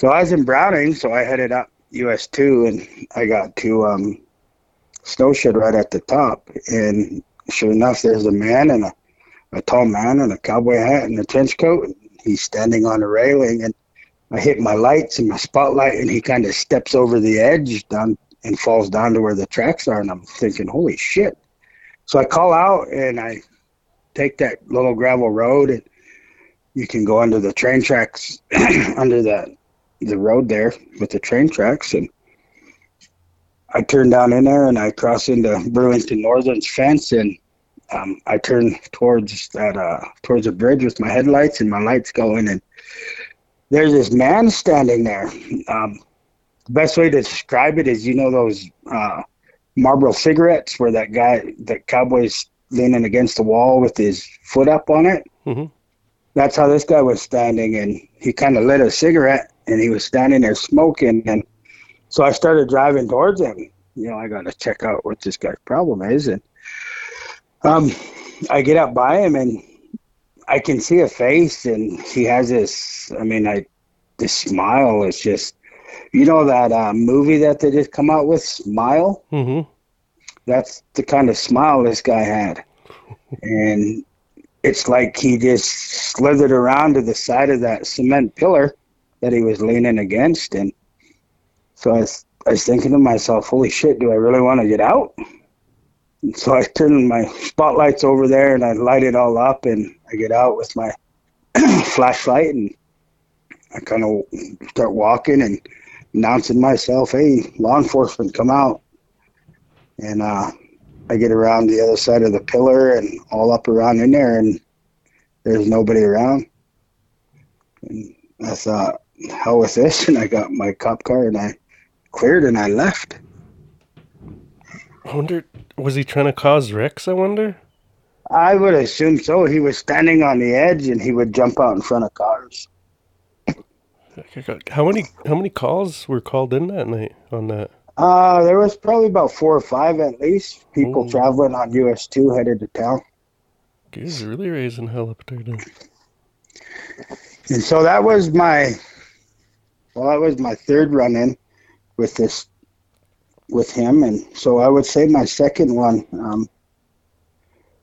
So I was in Browning, so I headed up US two, and I got to um, Snowshed right at the top, and sure enough, there's a man and a, a tall man in a cowboy hat and a trench coat. And He's standing on the railing, and I hit my lights and my spotlight, and he kind of steps over the edge down and falls down to where the tracks are, and I'm thinking, holy shit! So I call out and I take that little gravel road, and you can go under the train tracks [clears throat] under that the road there with the train tracks and I turn down in there and I cross into Burlington Northern's fence and um, I turn towards that uh, towards the bridge with my headlights and my lights going and there's this man standing there. Um, the best way to describe it is you know those uh, Marlboro cigarettes where that guy that cowboy's leaning against the wall with his foot up on it. Mm-hmm. That's how this guy was standing and he kind of lit a cigarette and he was standing there smoking. And so I started driving towards him. You know, I got to check out what this guy's problem is. And um, I get up by him and I can see a face, and he has this. I mean, I this smile is just, you know, that uh, movie that they just come out with, Smile. Mm-hmm. That's the kind of smile this guy had, and it's like he just slithered around to the side of that cement pillar that he was leaning against. And so I was, I was thinking to myself, holy shit, do I really want to get out? And so I turned my spotlights over there and I light it all up and I get out with my [clears throat] flashlight and I kind of start walking and announcing myself, hey, law enforcement, come out. And uh, I get around the other side of the pillar and all up around in there and there's nobody around. And I thought, hell with this, [laughs] and I got my cop car and I cleared and I left. I wonder, was he trying to cause wrecks? I wonder. I would assume so. He was standing on the edge and he would jump out in front of cars. How many how many calls were called in that night on that? Uh, there was probably about four or five at least people Ooh. traveling on US two headed to town. He's really raising hell up there. And so that was my well, that was my third run in with this with him, and so I would say my second one. Um,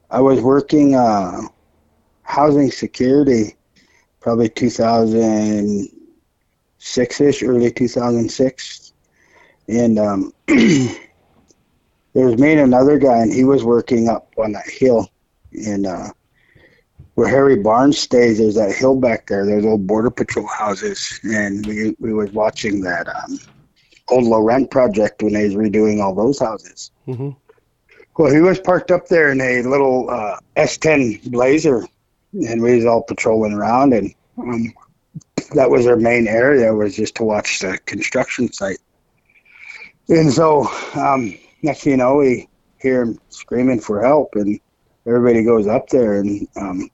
I was working uh, housing security, probably 2006 ish, early 2006, and um, [clears throat] there was me and another guy, and he was working up on that hill, and uh, where Harry Barnes stays, there's that hill back there. There's old border patrol houses, and we we was watching that um, old Laurent project when they was redoing all those houses. Mm-hmm. Well, he was parked up there in a little uh, S10 Blazer, and we was all patrolling around, and um, that was our main area was just to watch the construction site. And so, um, next thing you know, we hear him screaming for help, and everybody goes up there, and um,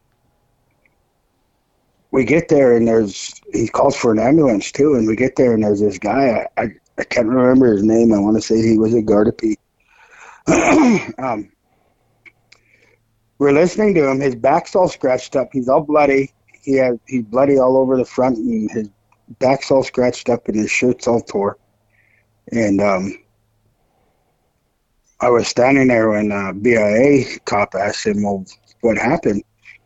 we get there and there's he calls for an ambulance too, and we get there and there's this guy. I I, I can't remember his name. I want to say he was a Gardipee. [clears throat] um, we're listening to him. His back's all scratched up. He's all bloody. He has he's bloody all over the front, and his back's all scratched up, and his shirt's all tore. And um, I was standing there when uh, BIA cop asked him, "Well, what happened?"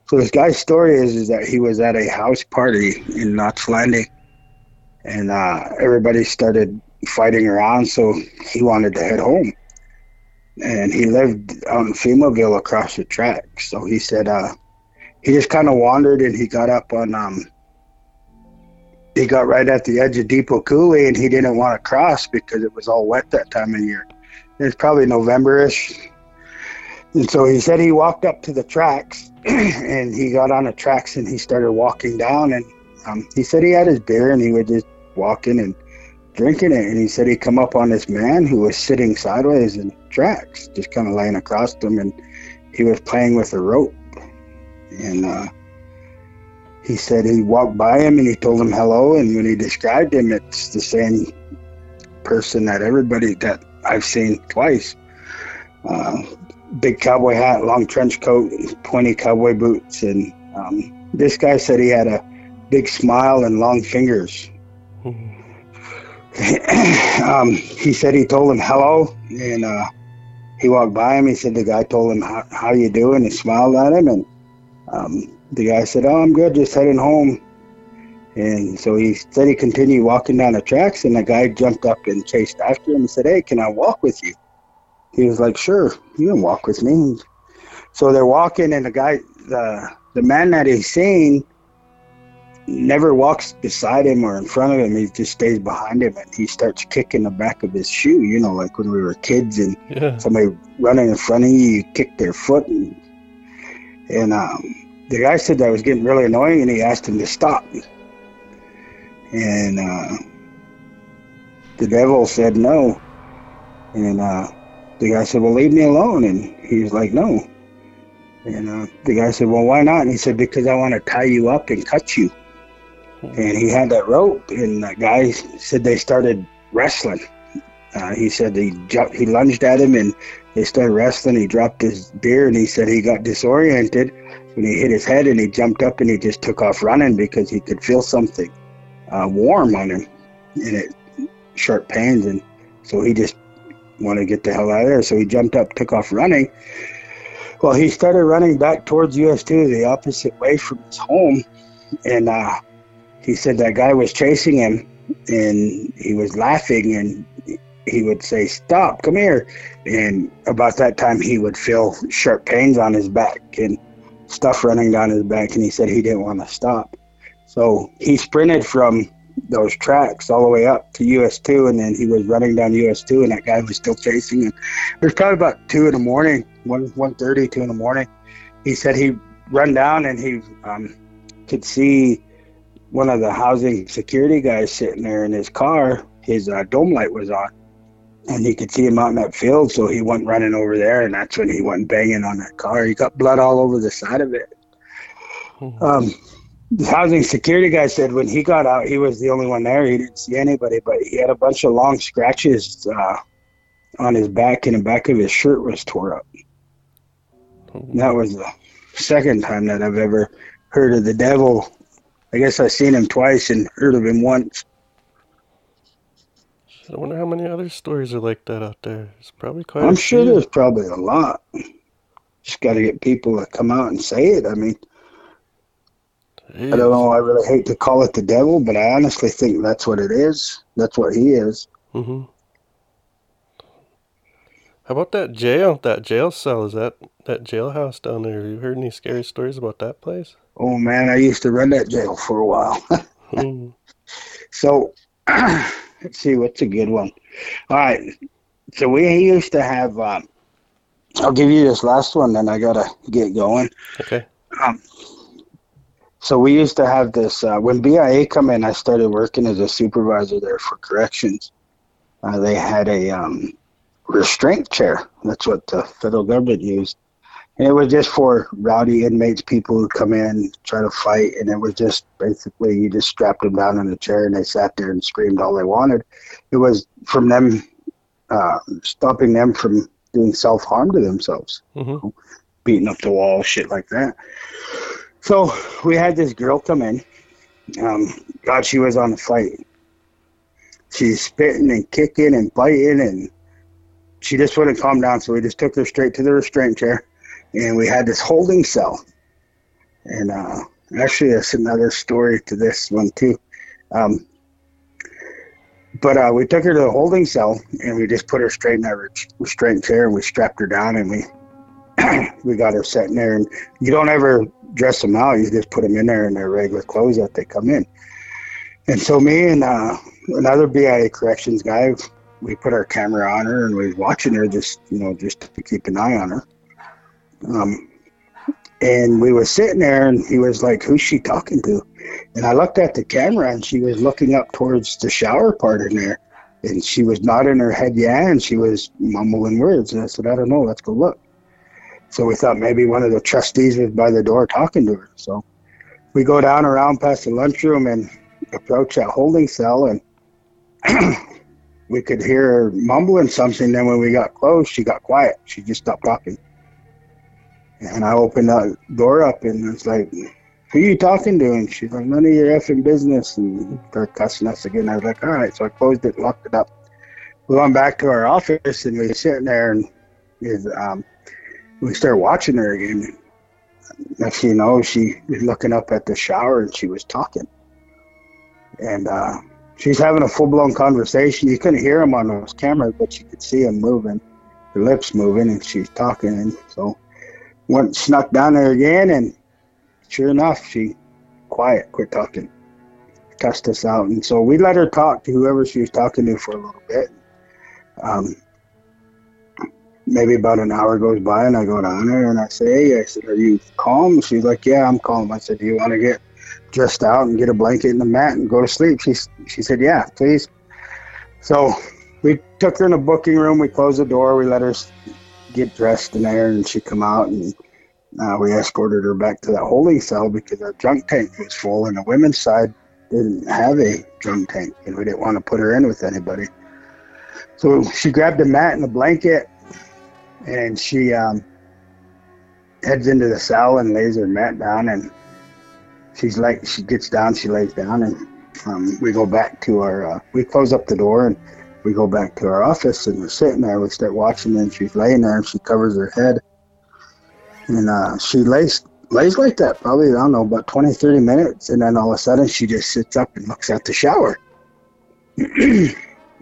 So this guy's story is is that he was at a house party in Knots Landing, and uh, everybody started fighting around, so he wanted to head home. And he lived out in Femaville across the track. So he said uh, he just kind of wandered and he got up on um, he got right at the edge of Depot Coulee and he didn't want to cross because it was all wet that time of year. It's probably November-ish. And so he said he walked up to the tracks [clears throat] and he got on the tracks and he started walking down and um, he said he had his beer and he was just walking and drinking it and he said he come up on this man who was sitting sideways in tracks just kind of laying across them and he was playing with a rope. And uh, he said he walked by him and he told him hello and when he described him it's the same person that everybody that i've seen twice. Uh, big cowboy hat long trench coat pointy cowboy boots and um, this guy said he had a big smile and long fingers. [clears throat] Um, he said he told him hello, and uh, he walked by him. He said the guy told him how, how you doing. He smiled at him, and um, the guy said, "Oh, I'm good, just heading home." And so he said he continued walking down the tracks, and the guy jumped up and chased after him and said, "Hey, can I walk with you?" He was like, "Sure, you can walk with me." So they're walking, and the guy, the the man that he's seeing never walks beside him or in front of him. He just stays behind him and he starts kicking the back of his shoe. You know, like when we were kids and Yeah. somebody running in front of you, you kick their foot. And, and um, the guy said that was getting really annoying and he asked him to stop. And uh, the devil said no. And uh, the guy said, Well, leave me alone. And he was like, No. And uh, the guy said, Well, why not? And he said, Because I want to tie you up and cut you and he had that rope and that guy said they started wrestling. Uh, he said he jumped he lunged at him and they started wrestling. He dropped his beer and he said he got disoriented. When he hit his head and he jumped up and he just took off running because he could feel something uh, warm on him and it sharp pains. And so he just wanted to get the hell out of there. So he jumped up took off running. Well he started running back towards us2 the opposite way from his home. And uh, he said that guy was chasing him and he was laughing and he would say stop come here. And about that time he would feel sharp pains on his back and stuff running down his back and he said he didn't want to stop. So he sprinted from those tracks all the way up to us2 and then he was running down us2 and that guy was still chasing him. It was probably about 2 in the morning 1 1.30 2 in the morning. He said he run down and he um, could see one of the housing security guys sitting there in his car, his uh, dome light was on, and he could see him out in that field. So he went running over there, and that's when he went banging on that car. He got blood all over the side of it. Um, the housing security guy said when he got out, he was the only one there. He didn't see anybody, but he had a bunch of long scratches uh, on his back, and the back of his shirt was tore up. And that was the second time that I've ever heard of the devil I guess I've seen him twice and heard of him once. I wonder how many other stories are like that out there. It's probably quite. I'm sure few. there's probably a lot. Just got to get people to come out and say it. I mean, I don't know. I really hate to call it the devil, but I honestly think that's what it is. That's what he is. Mm-hmm. How about that jail? That jail cell is that that jailhouse down there? Have you heard any scary stories about that place? Oh man, I used to run that jail for a while. [laughs] Hmm. so [clears throat] let's see, what's a good one? All right. So we used to have. Um, I'll give you this last one, then I gotta get going. okay. Um, so we used to have this uh, when BIA come in. I started working as a supervisor there for corrections. Uh, they had a um, restraint chair. That's what the federal government used, And it was just for rowdy inmates, people who come in, try to fight, and it was just basically you just strapped them down in a chair and they sat there and screamed all they wanted. It was from them uh, stopping them from doing self harm to themselves, hmm beating up the wall, shit like that. So we had this girl come in. Um, God, she was on a fight. She's spitting and kicking and biting, and she just wouldn't calm down. So we just took her straight to the restraint chair, and we had this holding cell. And uh, actually, that's another story to this one too. Um, but uh, we took her to the holding cell, and we just put her straight in that re- restraint chair, and we strapped her down, and we [clears throat] we got her sitting there. And you don't ever dress them out; you just put them in there in their regular clothes that they come in. And so me and uh, another BIA corrections guy, we put our camera on her and we was watching her just, you know, just to keep an eye on her. Um, and we were sitting there and he was like, who's she talking to? And I looked at the camera and she was looking up towards the shower part in there. And she was nodding her head, yeah, and she was mumbling words. And I said, I don't know, let's go look. So we thought maybe one of the trustees was by the door talking to her. So we go down around past the lunchroom and approach that holding cell and [clears throat] we could hear her mumbling something. Then when we got close, she got quiet. She just stopped talking. And I opened that door up and it's like, who you talking to? And she's like, none of your effing business. And they're cussing us again. I was like, all right. So I closed it, locked it up. We went back to our office and we were sitting there and is, um, we started watching her again. Next you know, she was looking up at the shower and she was talking and uh, she's having a full blown conversation. You couldn't hear him on those cameras, but you could see him moving, her lips moving, and she's talking. And so went and snuck down there again, and sure enough, she quiet, quit talking, cussed us out. And so we let her talk to whoever she was talking to for a little bit. Um, maybe about an hour goes by, and I go down there and I say, "Hey," I said, "Are you calm?" She's like, "Yeah, I'm calm." I said, "Do you want to get dressed out and get a blanket and a mat and go to sleep. She she said, "Yeah, please." So we took her in a booking room. We closed the door. We let her get dressed in there, and she come out and uh, we escorted her back to that holding cell because our drunk tank was full, and the women's side didn't have a drunk tank, and we didn't want to put her in with anybody. So she grabbed a mat and a blanket, and she um, heads into the cell and lays her mat down and she's like she gets down she lays down and um, we go back to our uh, we close up the door and we go back to our office and we're sitting there we start watching and she's laying there and she covers her head and uh, she lays lays like that probably i don't know about 20 30 minutes and then all of a sudden she just sits up and looks at the shower [clears throat]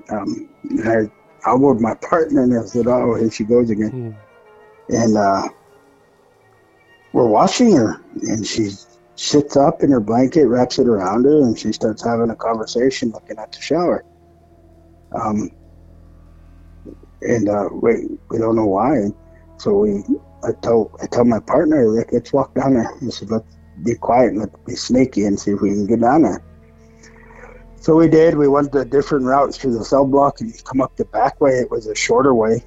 um, i elbowed my partner and i said oh here she goes again Hmm. and uh, we're watching her and she's sits up in her blanket, wraps it around her, and she starts having a conversation looking at the shower. Um, and uh, we we don't know why. So we I tell I tell my partner, Rick, let's walk down there. I said, let's be quiet and let's be sneaky and see if we can get down there. So we did. We went the different routes through the cell block and come up the back way. It was a shorter way,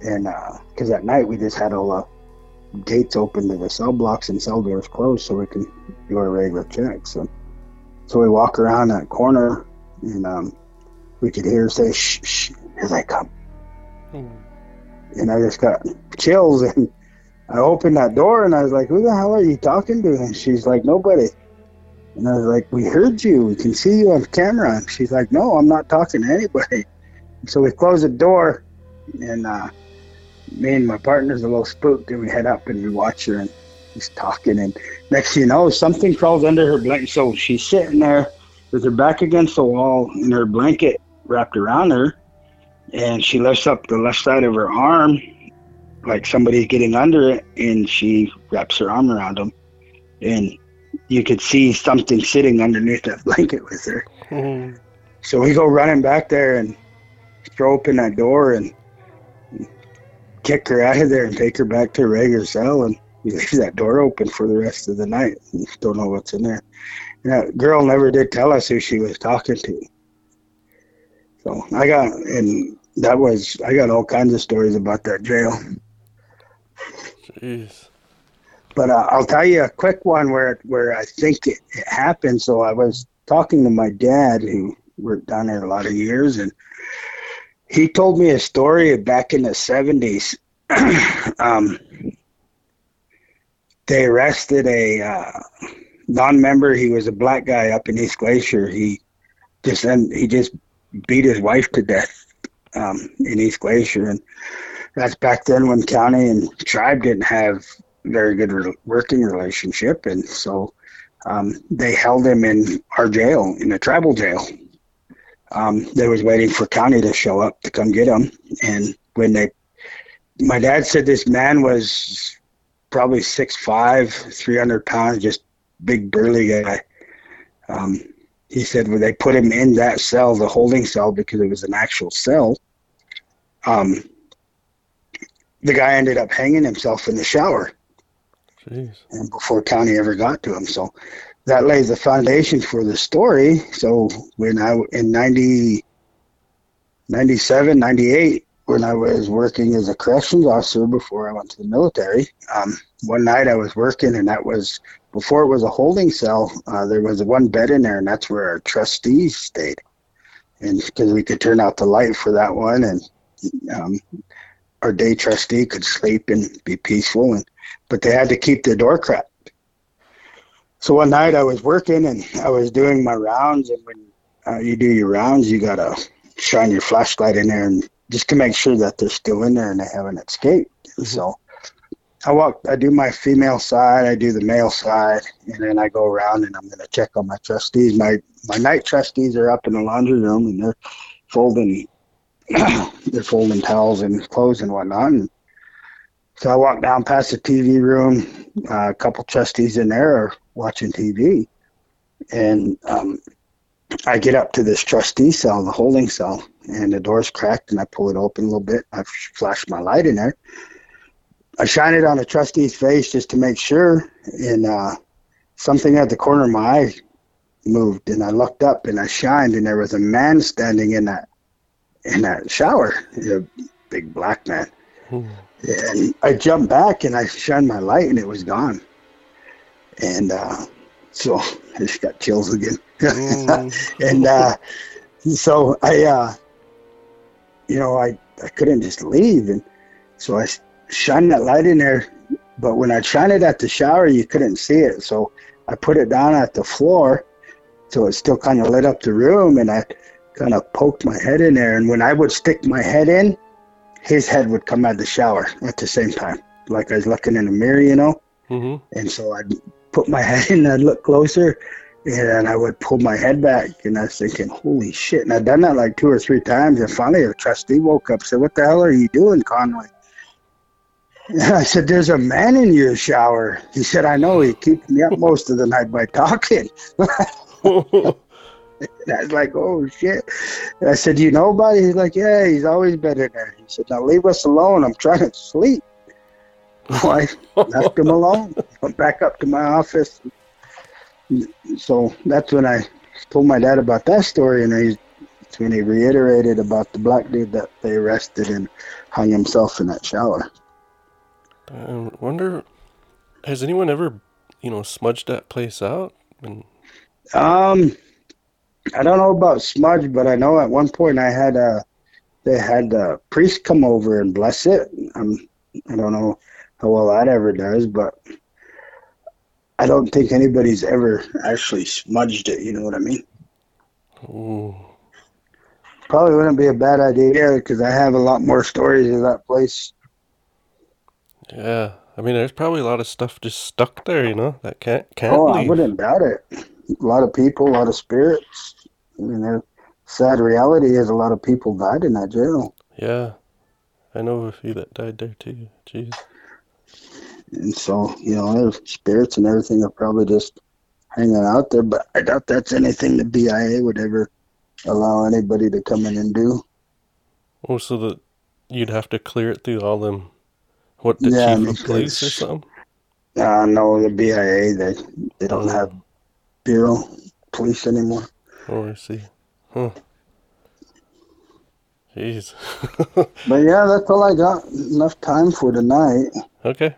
and because at night we just had all the gates open to the cell blocks and cell doors closed so we can do our regular checks. So, so we walk around that corner and um, we could hear her say, shh, shh, here they come. Hmm. And I just got chills and I opened that door and I was like, who the hell are you talking to? And she's like, nobody. And I was like, we heard you. We can see you on camera. And she's like, no, I'm not talking to anybody. [laughs] So we close the door and uh, me and my partner's a little spooked and we head up and we watch her and she's talking and next thing you know something crawls under her blanket so she's sitting there with her back against the wall and her blanket wrapped around her and she lifts up the left side of her arm like somebody's getting under it and she wraps her arm around him and you could see something sitting underneath that [laughs] blanket with her Hmm. so we go running back there and throw open that door and kick her out of there and take her back to her regular cell and we [laughs] leave that door open for the rest of the night. Don't know what's in there. And that girl never did tell us who she was talking to. So I got and that was I got all kinds of stories about that jail. Jeez. But uh, I'll tell you a quick one where where I think it, it happened. So I was talking to my dad, who worked down there a lot of years, and he told me a story back in the seventies. [clears throat] um, they arrested a uh, non-member. He was a black guy up in East Glacier. He just and he just beat his wife to death um, in East Glacier, and that's back then when county and tribe didn't have very good re- working relationship, and so um, they held him in our jail, in the tribal jail. Um, they was waiting for county to show up to come get him, and when they, my dad said this man was probably six five, three hundred pounds, just big burly guy. Um, he said when they put him in that cell, the holding cell, because it was an actual cell. Um, the guy ended up hanging himself in the shower Jeez. and before county ever got to him. So that lays the foundation for the story. So when I in 90, 97, 98, when I was working as a corrections officer before I went to the military, um, one night I was working and that was before it was a holding cell. Uh, there was one bed in there and that's where our trustees stayed. And because we could turn out the light for that one and um, our day trustee could sleep and be peaceful and but they had to keep the door cracked. So one night I was working and I was doing my rounds, and when uh, you do your rounds, you gotta shine your flashlight in there and just to make sure that they're still in there and they haven't escaped. And so I walk, I do my female side, I do the male side, and then I go around and I'm gonna check on my trustees. My my night trustees are up in the laundry room and they're folding [clears throat] they're folding towels and clothes and whatnot. And so I walk down past the TV room. Uh, a couple trustees in there are watching TV, and um, I get up to this trustee cell, the holding cell, and the door's cracked, and I pull it open a little bit. I flash my light in there. I shine it on the trustee's face just to make sure, and uh, something at the corner of my eye moved, and I looked up and I shined, and there was a man standing in that in that shower, a big black man. And I jumped back and I shined my light and it was gone. And uh, so [laughs] I just got chills again. Mm. [laughs] and uh, so I, uh, you know, I, I couldn't just leave. And so I shined that light in there. But when I shined it at the shower, you couldn't see it. So I put it down at the floor so it still kind of lit up the room. And I kind of poked my head in there. And when I would stick my head in, his head would come out of the shower at the same time, like I was looking in a mirror, you know. hmm And so I'd put my [laughs] head in, I'd look closer, and I would pull my head back. And I was thinking, holy shit. And I'd done that like two or three times. And finally, a trustee woke up said, What the hell are you doing, Conway? [laughs] I said, There's a man in your shower. He said, I know. He keeps me up most of the night by talking. [laughs] I was like, oh shit. And I said, you know about it? He's like, yeah, he's always been in there. He said, now leave us alone. I'm trying to sleep. So I left him alone. [laughs] Went back up to my office. So that's when I told my dad about that story, and he, that's when he reiterated about the black dude that they arrested and hung himself in that shower. I wonder, has anyone ever, you know, smudged that place out? And Um, I don't know about smudge, but I know at one point I had a they had a priest come over and bless it. Um, I don't know how well that ever does, but I don't think anybody's ever actually smudged it. You know what I mean? ooh, Probably wouldn't be a bad idea because I have a lot more stories of that place. Yeah. I mean, there's probably a lot of stuff just stuck there, you know, that can't can't Oh, I wouldn't doubt it. A lot of people, a lot of spirits. I mean, the sad reality is a lot of people died in that jail. Yeah, I know of a few that died there too. Jeez. And so, you know, their spirits and everything are probably just hanging out there, but I doubt that's anything the BIA would ever allow anybody to come in and do. Oh, so that you'd have to clear it through all them. What the Yeah, chief of police or something? Uh, no, the BIA, they, they don't Oh. have bureau police anymore. Oh, I see. Huh. Jeez. [laughs] But yeah, that's all I got. Enough time for tonight. okay.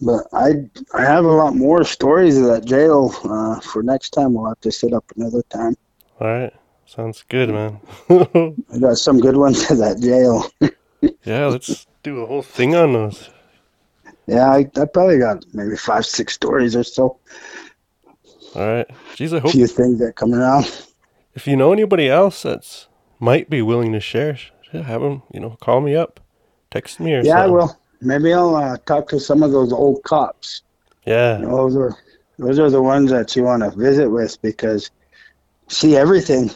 But I I have a lot more stories of that jail. Uh, for next time, we'll have to sit up another time. All right. Sounds good, man. [laughs] I got some good ones of that jail. [laughs] yeah, let's do a whole thing on those. Yeah, I, I probably got maybe five, six stories or so. All right. Jeez, I A hope few things that come around. if you know anybody else that's might be willing to share, have them, you know, call me up, text me or something. Yeah, I will. Maybe I'll uh, talk to some of those old cops. Yeah. Those are those are the ones that you want to visit with because see everything.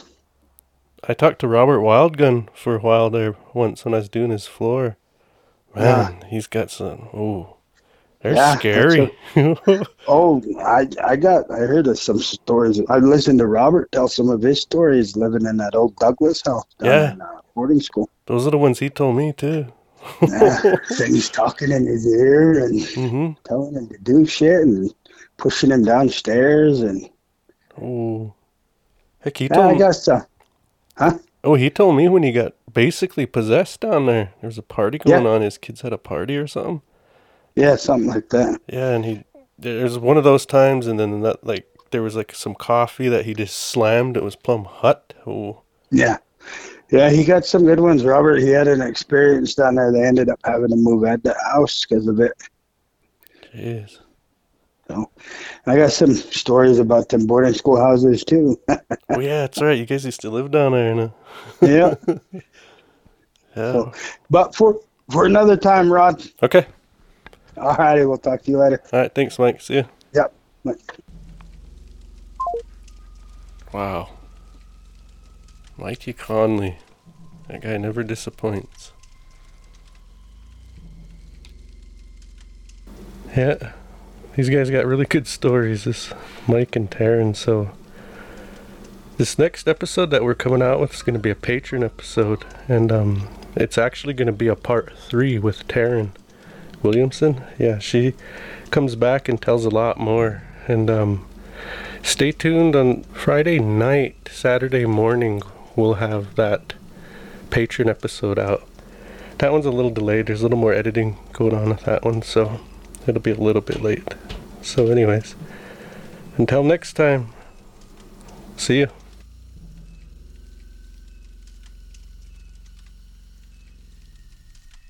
I talked to Robert Wildgun for a while there once when I was doing his floor. Man, he's got some. Oh, they're Yeah, scary. [laughs] Oh, I I got I heard of some stories. I listened to Robert tell some of his stories living in that old Douglas house down Yeah. in uh, boarding school. Those are the ones he told me too. Yeah, [laughs] things talking in his ear and hmm telling him to do shit and pushing him downstairs and Oh, heck, he yeah, told I got some. Huh? Oh, he told me when he got basically possessed down there. There was a party Yeah. going on. His kids had a party or something. Yeah, something like that. Yeah, and he there's one of those times, and then that like there was like some coffee that he just slammed. It was plum hot. Oh, Yeah. Yeah, he got some good ones, Robert. He had an experience down there. They ended up having to move out the house because of it. jeez. So, I got some stories about them boarding school houses too. [laughs] Oh yeah, that's right. You guys used to live down there, no? yeah. [laughs] Yeah. So- But for for another time, Rod. Okay. All righty, we'll talk to you later. All right. Thanks, Mike. See ya. Yep. Bye. Wow. Mikey Connelly. That guy never disappoints. Yeah. These guys got really good stories, this Mike and Terryn, so this next episode that we're coming out with is gonna be a patron episode and um it's actually gonna be a part three with Terryn Williamson. Yeah, she comes back and tells a lot more. And um stay tuned on Friday night, Saturday morning, we'll have that patron episode out. That one's a little delayed. There's a little more editing going on with that one, so it'll be a little bit late. So, anyways, until next time, see you.